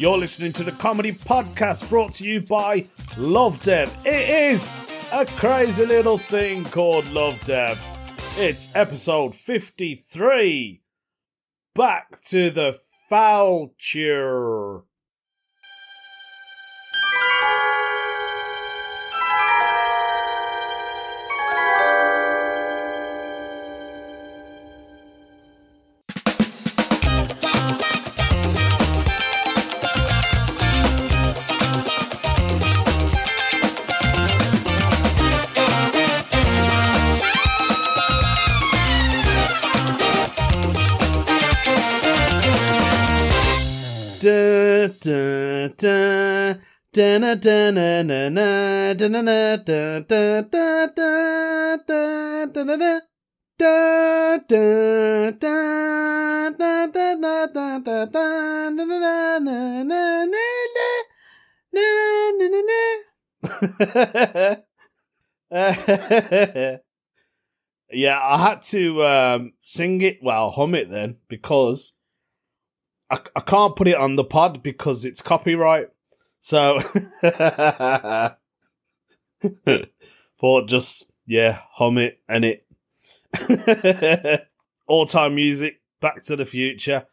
You're listening to the comedy podcast brought to you by Love Dev. It is a crazy little thing called Love Dev. It's episode 53. Back to the foul Da, yeah, I had to um, sing it, well, hum it then, because I, I can't put it on the pod because it's copyright. So, thought just, yeah, hum it and it. All time music, Back to the Future.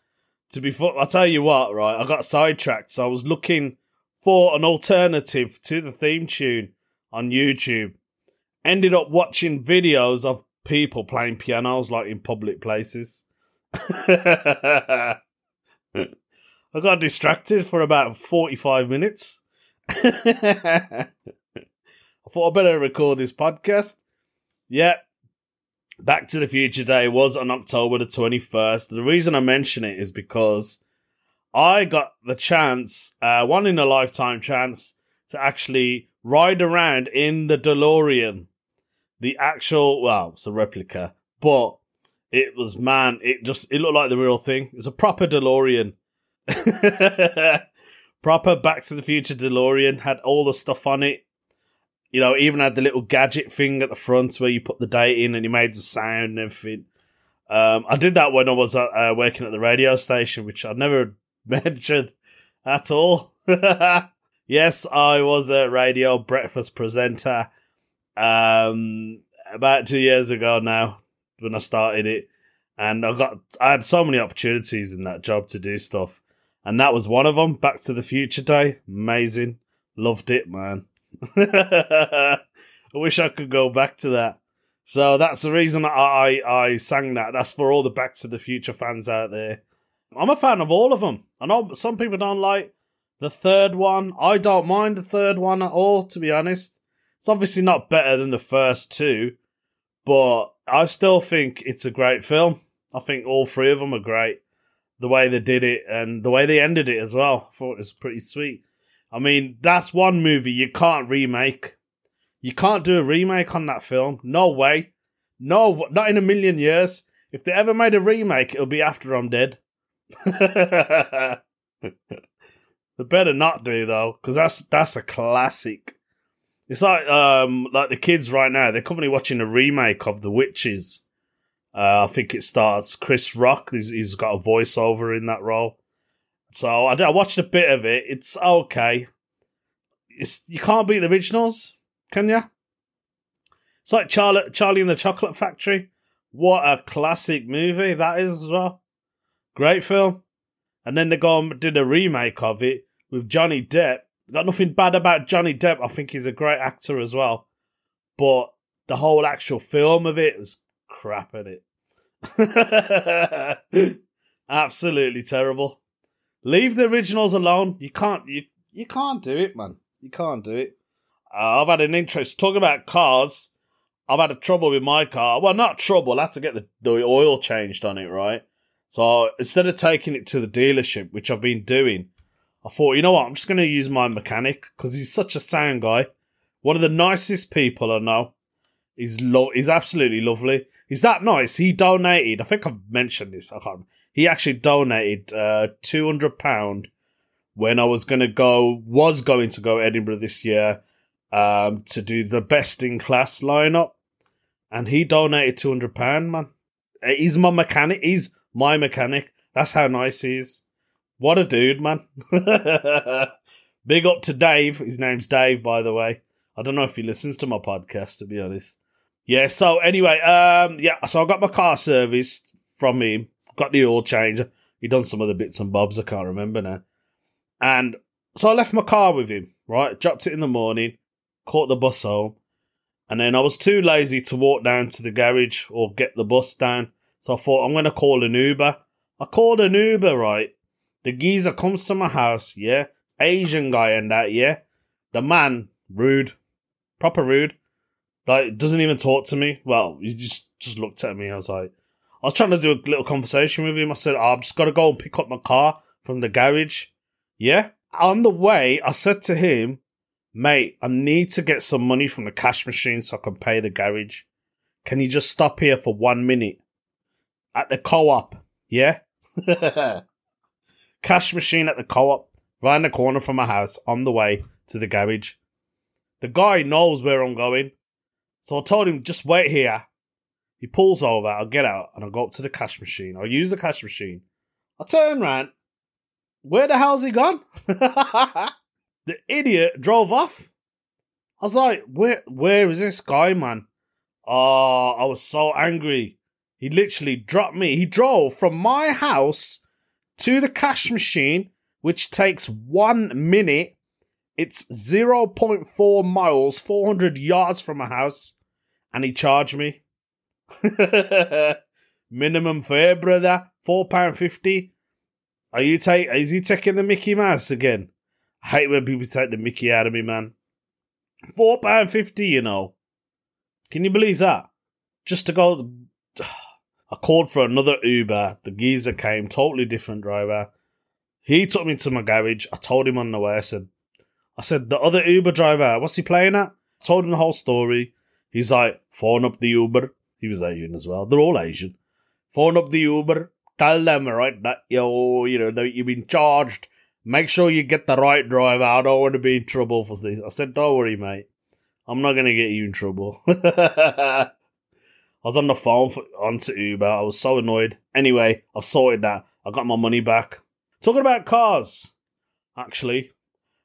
To be, fu- I'll tell you what, right? I got sidetracked, so I was looking for an alternative to the theme tune on YouTube. Ended up watching videos of people playing pianos like in public places. I got distracted for about 45 minutes. I thought I better record this podcast. Yeah. Back to the Future Day was on October the 21st. The reason I mention it is because I got the chance, uh, one in a lifetime chance, to actually ride around in the DeLorean. The actual, well, it's a replica, but it was, man, it just, it looked like the real thing. It's a proper DeLorean. proper Back to the Future DeLorean had all the stuff on it. You know, even had the little gadget thing at the front where you put the date in and you made the sound and everything. Um, I did that when I was uh, uh, working at the radio station, which I never mentioned at all. yes, I was a radio breakfast presenter um, about two years ago now when I started it, and I got I had so many opportunities in that job to do stuff, and that was one of them. Back to the Future Day, amazing, loved it, man. I wish I could go back to that. So that's the reason I I sang that. That's for all the Back to the Future fans out there. I'm a fan of all of them. I know some people don't like the third one. I don't mind the third one at all, to be honest. It's obviously not better than the first two, but I still think it's a great film. I think all three of them are great. The way they did it and the way they ended it as well. I thought it was pretty sweet. I mean, that's one movie you can't remake. You can't do a remake on that film. No way. No, not in a million years. If they ever made a remake, it'll be after I'm dead. they better not do though, because that's that's a classic. It's like um like the kids right now. They're currently watching a remake of The Witches. Uh, I think it starts Chris Rock. He's, he's got a voiceover in that role. So I, I watched a bit of it. It's okay. It's you can't beat the originals, can you? It's like Charlie Charlie and the Chocolate Factory. What a classic movie that is as well. Great film. And then they go and did a remake of it with Johnny Depp. Got nothing bad about Johnny Depp. I think he's a great actor as well. But the whole actual film of it was crap in it. Absolutely terrible. Leave the originals alone. You can't you you can't do it, man. You can't do it. Uh, I've had an interest talking about cars. I've had a trouble with my car. Well, not trouble. I had to get the, the oil changed on it, right? So instead of taking it to the dealership, which I've been doing, I thought, you know what? I'm just going to use my mechanic because he's such a sound guy. One of the nicest people I know. He's lo- he's absolutely lovely. He's that nice. He donated. I think I've mentioned this. I can't. He actually donated uh, two hundred pound when I was going to go. Was going to go Edinburgh this year um, to do the best in class lineup, and he donated two hundred pound. Man, he's my mechanic. He's my mechanic. That's how nice he is. What a dude, man. Big up to Dave. His name's Dave, by the way. I don't know if he listens to my podcast, to be honest. Yeah, so anyway, um, yeah, so I got my car serviced from him, got the oil change. He done some of the bits and bobs, I can't remember now. And so I left my car with him, right? Dropped it in the morning, caught the bus home, and then I was too lazy to walk down to the garage or get the bus down. So I thought I'm gonna call an Uber. I called an Uber, right? The geezer comes to my house, yeah. Asian guy and that, yeah. The man, rude. Proper rude. Like, doesn't even talk to me. Well, he just just looked at me. I was like, I was trying to do a little conversation with him. I said, oh, I've just got to go and pick up my car from the garage. Yeah. On the way, I said to him, mate, I need to get some money from the cash machine so I can pay the garage. Can you just stop here for one minute? At the co op. Yeah. cash machine at the co op, round the corner from my house, on the way to the garage. The guy knows where I'm going. So I told him, just wait here. He pulls over, I'll get out, and I'll go up to the cash machine. I'll use the cash machine. I turn around. Where the hell's he gone? the idiot drove off. I was like, where where is this guy, man? Oh, I was so angry. He literally dropped me. He drove from my house to the cash machine, which takes one minute. It's 0.4 miles, 400 yards from my house, and he charged me. Minimum fare, brother. £4.50. Are you take? Is he taking the Mickey Mouse again? I hate when people take the Mickey out of me, man. Four pound fifty, you know. Can you believe that? Just to go. I called for another Uber. The geezer came, totally different driver. He took me to my garage. I told him on the way. I said, I said the other Uber driver. What's he playing at? I told him the whole story. He's like, phone up the Uber. He was Asian as well. They're all Asian. Phone up the Uber. Tell them right that you you know that you've been charged. Make sure you get the right driver. I don't want to be in trouble for this. I said, don't worry, mate. I'm not gonna get you in trouble. I was on the phone for, onto Uber. I was so annoyed. Anyway, I sorted that. I got my money back. Talking about cars, actually.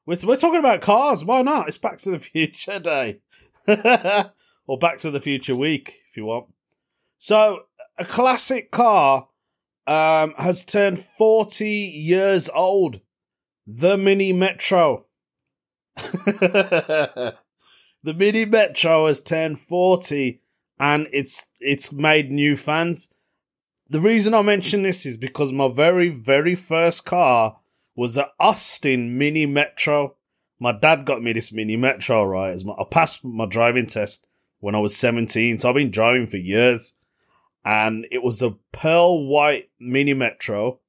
We're, we're talking about cars. Why not? It's Back to the Future Day. or Back to the Future Week, if you want. So, a classic car um, has turned 40 years old. The Mini Metro. the Mini Metro has turned 40 and it's it's made new fans. The reason I mention this is because my very very first car was an Austin Mini Metro. My dad got me this Mini Metro right. As my, I passed my driving test when I was seventeen, so I've been driving for years. And it was a pearl white Mini Metro.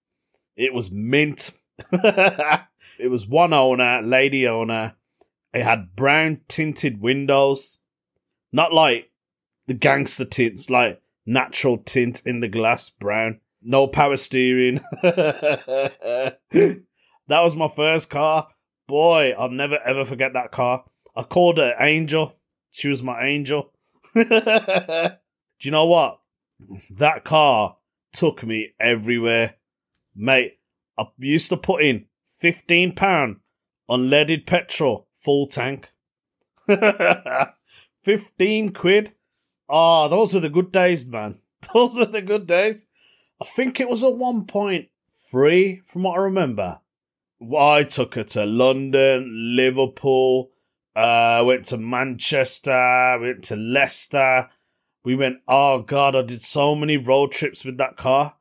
It was mint. it was one owner, lady owner. It had brown tinted windows, not like the gangster tints, like natural tint in the glass, brown. No power steering. that was my first car. Boy, I'll never ever forget that car. I called her Angel. She was my angel. Do you know what? That car took me everywhere. Mate, I used to put in £15 on leaded petrol, full tank. 15 quid Oh, those were the good days, man. Those were the good days. I think it was a 1.3 from what I remember. I took her to London, Liverpool, uh, went to Manchester, went to Leicester. We went, oh God, I did so many road trips with that car.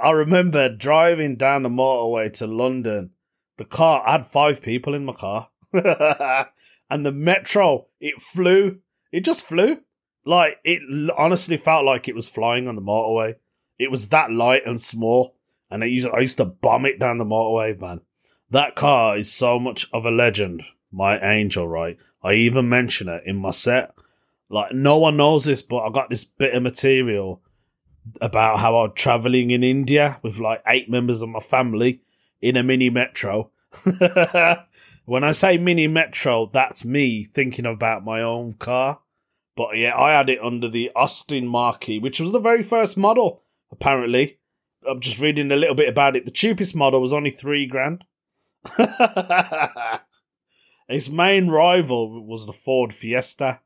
I remember driving down the motorway to London. The car, I had five people in my car. and the metro, it flew. It just flew. Like it honestly felt like it was flying on the motorway. It was that light and small, and I used I used to bomb it down the motorway, man. That car is so much of a legend. My angel, right? I even mention it in my set. Like no one knows this, but I got this bit of material about how I'm traveling in India with like eight members of my family in a mini metro. when I say mini metro, that's me thinking about my own car. But yeah, I had it under the Austin Marquee, which was the very first model, apparently. I'm just reading a little bit about it. The cheapest model was only three grand. Its main rival was the Ford Fiesta.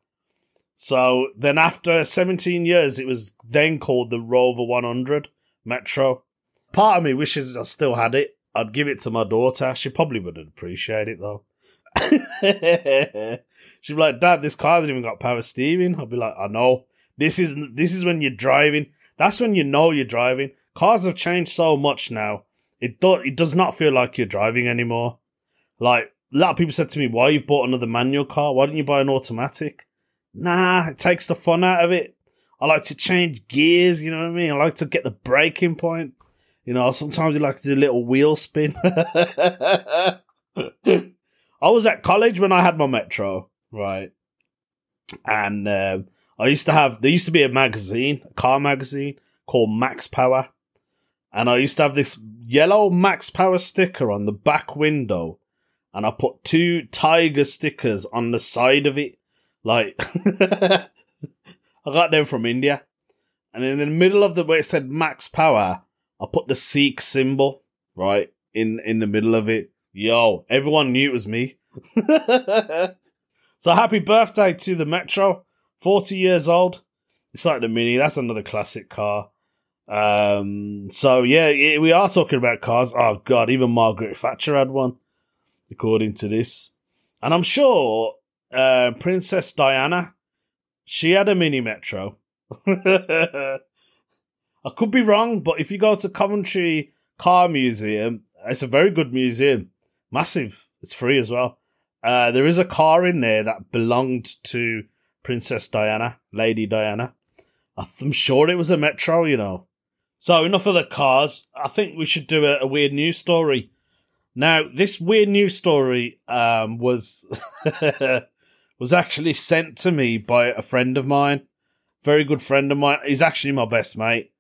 So then, after 17 years, it was then called the Rover 100 Metro. Part of me wishes I still had it. I'd give it to my daughter. She probably wouldn't appreciate it though. She'd be like, "Dad, this car hasn't even got power steering." I'd be like, "I know. This is this is when you're driving. That's when you know you're driving. Cars have changed so much now. It do, it does not feel like you're driving anymore. Like a lot of people said to me, "Why you've bought another manual car? Why don't you buy an automatic?" Nah, it takes the fun out of it. I like to change gears. You know what I mean? I like to get the breaking point. You know, sometimes you like to do a little wheel spin. I was at college when I had my Metro, right? And um, I used to have, there used to be a magazine, a car magazine called Max Power. And I used to have this yellow Max Power sticker on the back window. And I put two tiger stickers on the side of it. Like, I got them from India. And in the middle of the where it said Max Power, I put the Sikh symbol, right, in, in the middle of it. Yo, everyone knew it was me. so happy birthday to the Metro. 40 years old. It's like the Mini. That's another classic car. Um, so yeah, we are talking about cars. Oh god, even Margaret Thatcher had one, according to this. And I'm sure uh, Princess Diana, she had a Mini Metro. I could be wrong, but if you go to Coventry Car Museum, it's a very good museum. Massive. It's free as well. Uh, there is a car in there that belonged to Princess Diana, Lady Diana. I'm sure it was a Metro, you know. So enough of the cars. I think we should do a, a weird news story. Now, this weird news story um, was was actually sent to me by a friend of mine, very good friend of mine. He's actually my best mate,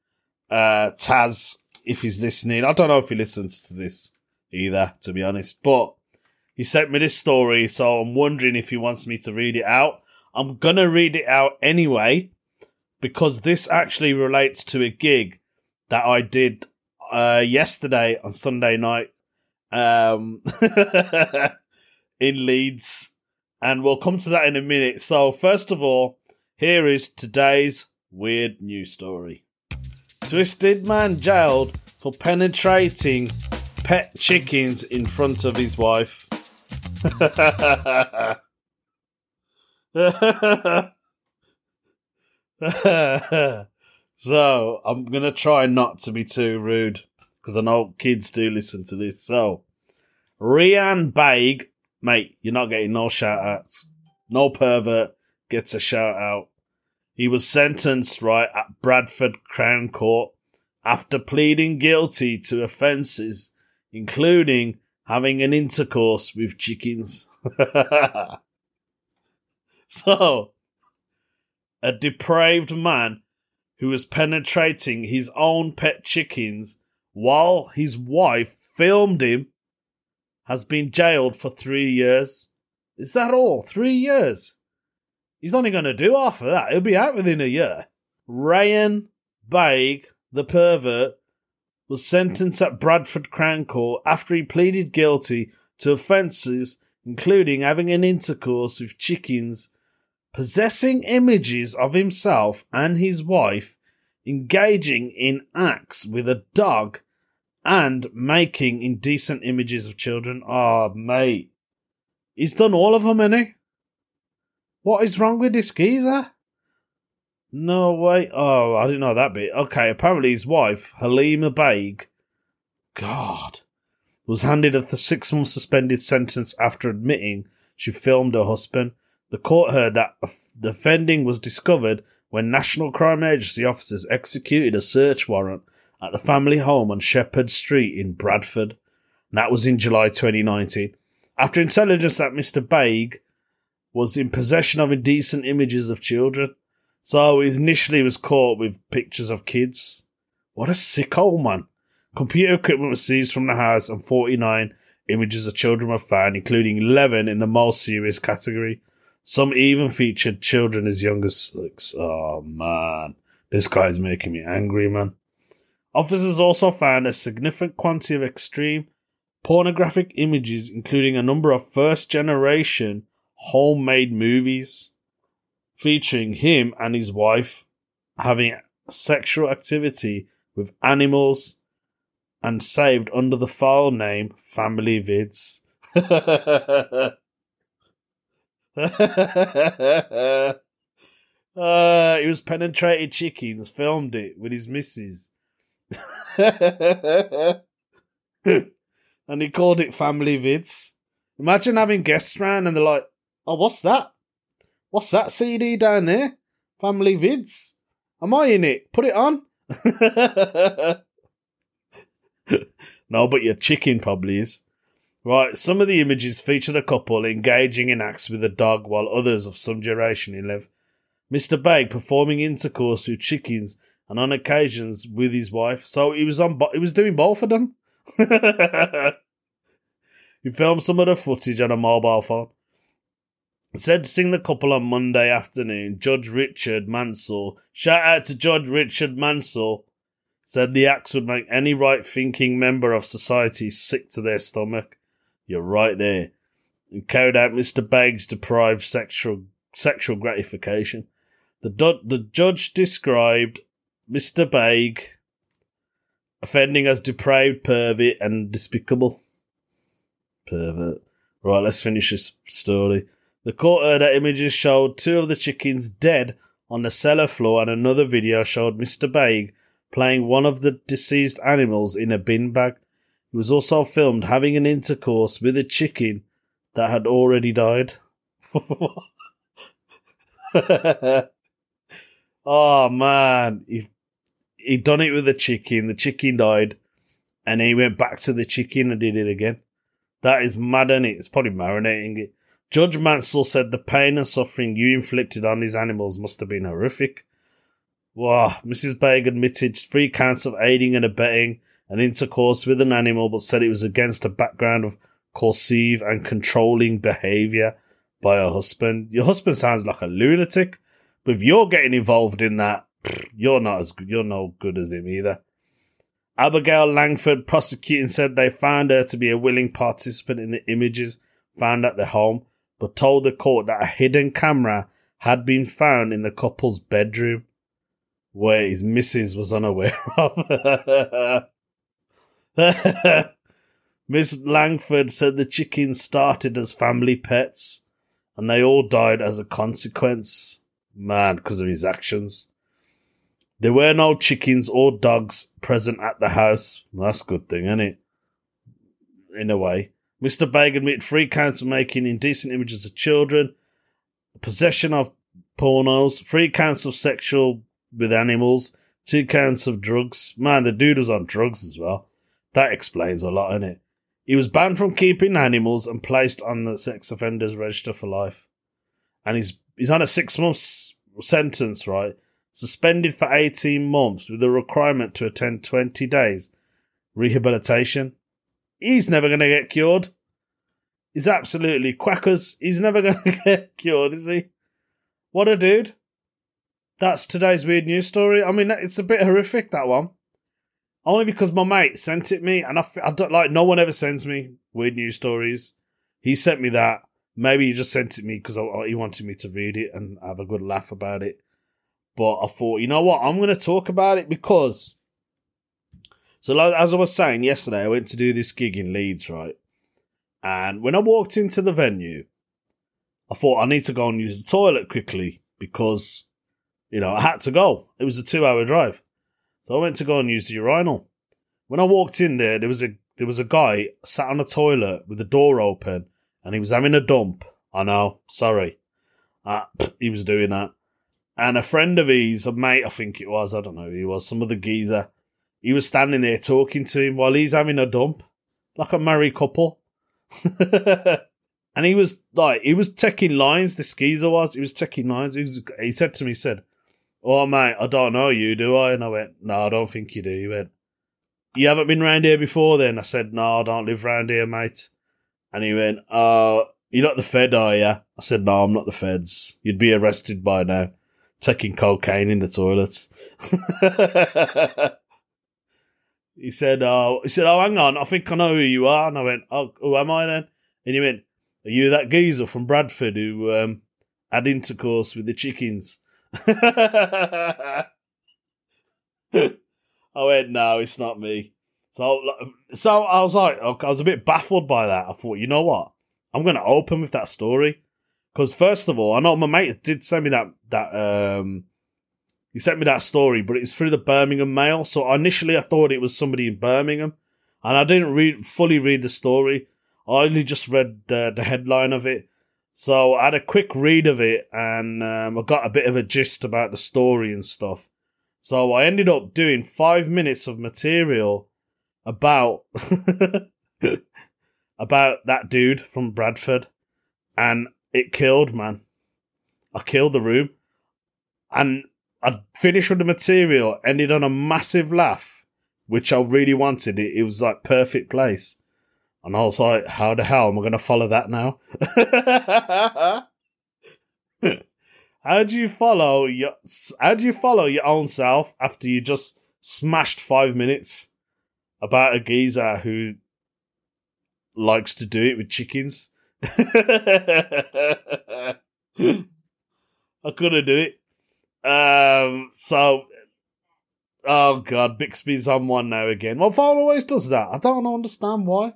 uh, Taz. If he's listening, I don't know if he listens to this either, to be honest. But he sent me this story, so I'm wondering if he wants me to read it out. I'm gonna read it out anyway because this actually relates to a gig that I did uh, yesterday on Sunday night um, in Leeds, and we'll come to that in a minute. So, first of all, here is today's weird news story. Twisted man jailed for penetrating pet chickens in front of his wife. so I'm gonna try not to be too rude because I know kids do listen to this. So Ryan Baig, mate, you're not getting no shout outs. No pervert gets a shout out. He was sentenced right at Bradford Crown Court after pleading guilty to offences including having an intercourse with chickens. So, a depraved man who was penetrating his own pet chickens while his wife filmed him has been jailed for three years. Is that all? Three years? He's only going to do half of that. He'll be out within a year. Ryan Baig, the pervert, was sentenced at Bradford Crown Court after he pleaded guilty to offences including having an intercourse with chickens possessing images of himself and his wife engaging in acts with a dog and making indecent images of children. Ah, oh, mate. He's done all of them, he? What is wrong with this geezer? No way. Oh, I didn't know that bit. Okay, apparently his wife, Halima Baig, God, was handed a six month suspended sentence after admitting she filmed her husband the court heard that the offending was discovered when National Crime Agency officers executed a search warrant at the family home on Shepherd Street in Bradford. And that was in July 2019. After intelligence that Mr. Baig was in possession of indecent images of children, so he initially was caught with pictures of kids. What a sick old man. Computer equipment was seized from the house and 49 images of children were found, including 11 in the most serious category. Some even featured children as young as six. Oh man, this guy's making me angry, man. Officers also found a significant quantity of extreme pornographic images, including a number of first generation homemade movies featuring him and his wife having sexual activity with animals and saved under the file name Family Vids. uh, he was penetrated chickens, filmed it with his missus. and he called it Family Vids. Imagine having guests around and they're like, oh, what's that? What's that CD down there? Family Vids. Am I in it? Put it on. no, but your chicken probably is. Right, some of the images feature the couple engaging in acts with a dog, while others of some duration in live. Mr. Baig performing intercourse with chickens and on occasions with his wife. So he was on, he was doing both of them. he filmed some of the footage on a mobile phone. Said seeing the couple on Monday afternoon. Judge Richard Mansell, shout out to Judge Richard Mansell, said the acts would make any right thinking member of society sick to their stomach. You're right there. And carried out Mr. Baig's deprived sexual sexual gratification. The, the judge described Mr. Baig offending as depraved, pervert, and despicable. Pervert. Right, let's finish this story. The court that images showed two of the chickens dead on the cellar floor, and another video showed Mr. Baig playing one of the deceased animals in a bin bag. He was also filmed having an intercourse with a chicken that had already died. oh man, he he done it with the chicken. The chicken died, and he went back to the chicken and did it again. That is mad, and it? It's probably marinating it. Judge Mansell said the pain and suffering you inflicted on these animals must have been horrific. Wow, Mrs. Baig admitted three counts of aiding and abetting an intercourse with an animal, but said it was against a background of coercive and controlling behaviour by her husband. Your husband sounds like a lunatic, but if you're getting involved in that, you're not as good, you're no good as him either. Abigail Langford prosecuting said they found her to be a willing participant in the images found at the home but told the court that a hidden camera had been found in the couple's bedroom where his missus was unaware of. Miss Langford said the chickens started as family pets and they all died as a consequence. Man, because of his actions. There were no chickens or dogs present at the house. that's a good thing, isn't it? In a way. Mr. Baig admitted three counts of making indecent images of children, possession of pornos, three counts of sexual with animals, two counts of drugs. Man, the dude was on drugs as well. That explains a lot, innit? He was banned from keeping animals and placed on the sex offenders register for life. And he's he's on a six month sentence, right? Suspended for 18 months with a requirement to attend 20 days rehabilitation. He's never going to get cured. He's absolutely quackers. He's never going to get cured, is he? What a dude. That's today's weird news story. I mean, it's a bit horrific, that one. Only because my mate sent it me, and I, don't like, no one ever sends me weird news stories. He sent me that. Maybe he just sent it me because he wanted me to read it and have a good laugh about it. But I thought, you know what? I'm going to talk about it because so, like, as I was saying yesterday, I went to do this gig in Leeds, right? And when I walked into the venue, I thought I need to go and use the toilet quickly because, you know, I had to go. It was a two hour drive. So I went to go and use the urinal. When I walked in there, there was a there was a guy sat on a toilet with the door open and he was having a dump. I know, sorry. Uh, he was doing that. And a friend of his, a mate, I think it was, I don't know, who he was some other geezer he was standing there talking to him while he's having a dump, like a married couple. and he was like, he was taking lines. The skeezer was. He was taking lines. He, was, he said to me, he said, "Oh mate, I don't know you, do I?" And I went, "No, I don't think you do." He went, "You haven't been round here before?" Then I said, "No, I don't live round here, mate." And he went, "Uh, you're not the Fed, are you?" I said, "No, I'm not the Feds. You'd be arrested by now, taking cocaine in the toilets." he said, "Oh, he said, oh, hang on, I think I know who you are." And I went, "Oh, who am I then?" And he went, "Are you that geezer from Bradford who um, had intercourse with the chickens?" I went, "No, it's not me." So, so I was like, I was a bit baffled by that. I thought, you know what? I'm going to open with that story because first of all, I know my mate did send me that that um, he sent me that story, but it was through the Birmingham Mail. So initially, I thought it was somebody in Birmingham, and I didn't read fully read the story. I only just read the, the headline of it. So I had a quick read of it, and um, I got a bit of a gist about the story and stuff. So I ended up doing five minutes of material about about that dude from Bradford, and it killed, man. I killed the room, and I finished with the material, ended on a massive laugh, which I really wanted. It, it was like perfect place, and I was like, "How the hell am I going to follow that now?" how do you follow your How do you follow your own self after you just smashed five minutes? about a geezer who likes to do it with chickens. I couldn't do it. Um, so, oh god, Bixby's on one now again. My phone always does that. I don't understand why.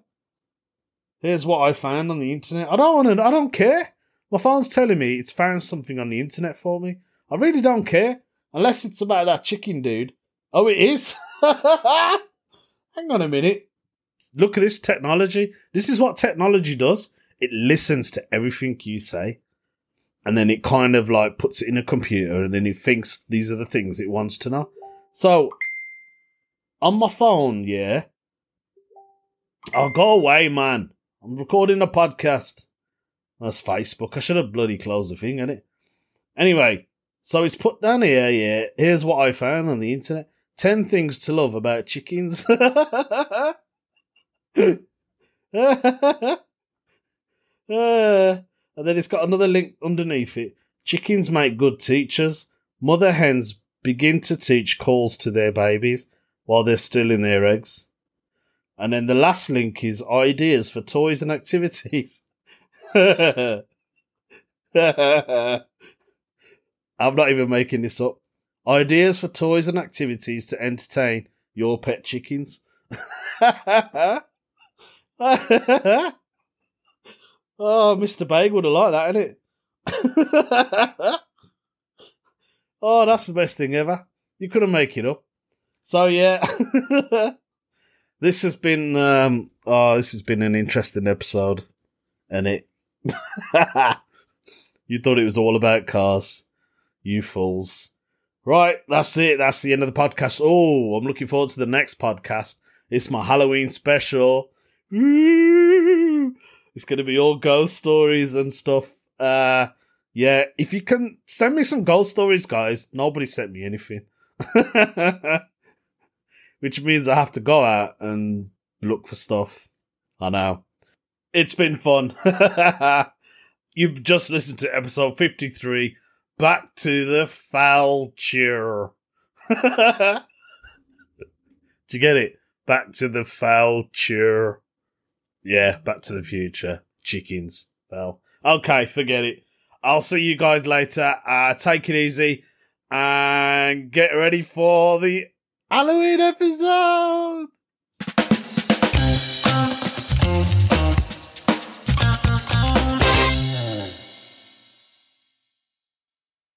Here's what I found on the internet. I don't want to. I don't care. My phone's telling me it's found something on the internet for me. I really don't care unless it's about that chicken dude. Oh, it is. hang on a minute. Look at this technology. This is what technology does. It listens to everything you say. And then it kind of like puts it in a computer and then it thinks these are the things it wants to know. So on my phone, yeah. I'll go away, man. I'm recording a podcast. That's Facebook. I should have bloody closed the thing, it? Anyway, so it's put down here, yeah. Here's what I found on the internet. 10 things to love about chickens. uh, and then it's got another link underneath it. Chickens make good teachers. Mother hens begin to teach calls to their babies while they're still in their eggs. And then the last link is ideas for toys and activities. I'm not even making this up. Ideas for toys and activities to entertain your pet chickens. oh, Mr. Bag would have liked that, innit? oh, that's the best thing ever. You couldn't make it up. So yeah, this has been um, oh, this has been an interesting episode, and it. you thought it was all about cars, you fools. Right, that's it. That's the end of the podcast. Oh, I'm looking forward to the next podcast. It's my Halloween special. It's going to be all ghost stories and stuff. Uh, yeah, if you can send me some ghost stories, guys. Nobody sent me anything. Which means I have to go out and look for stuff. I know. It's been fun. You've just listened to episode 53 Back to the future. Do you get it? Back to the future. Yeah, Back to the Future. Chickens. Well, okay, forget it. I'll see you guys later. Uh, take it easy and get ready for the Halloween episode.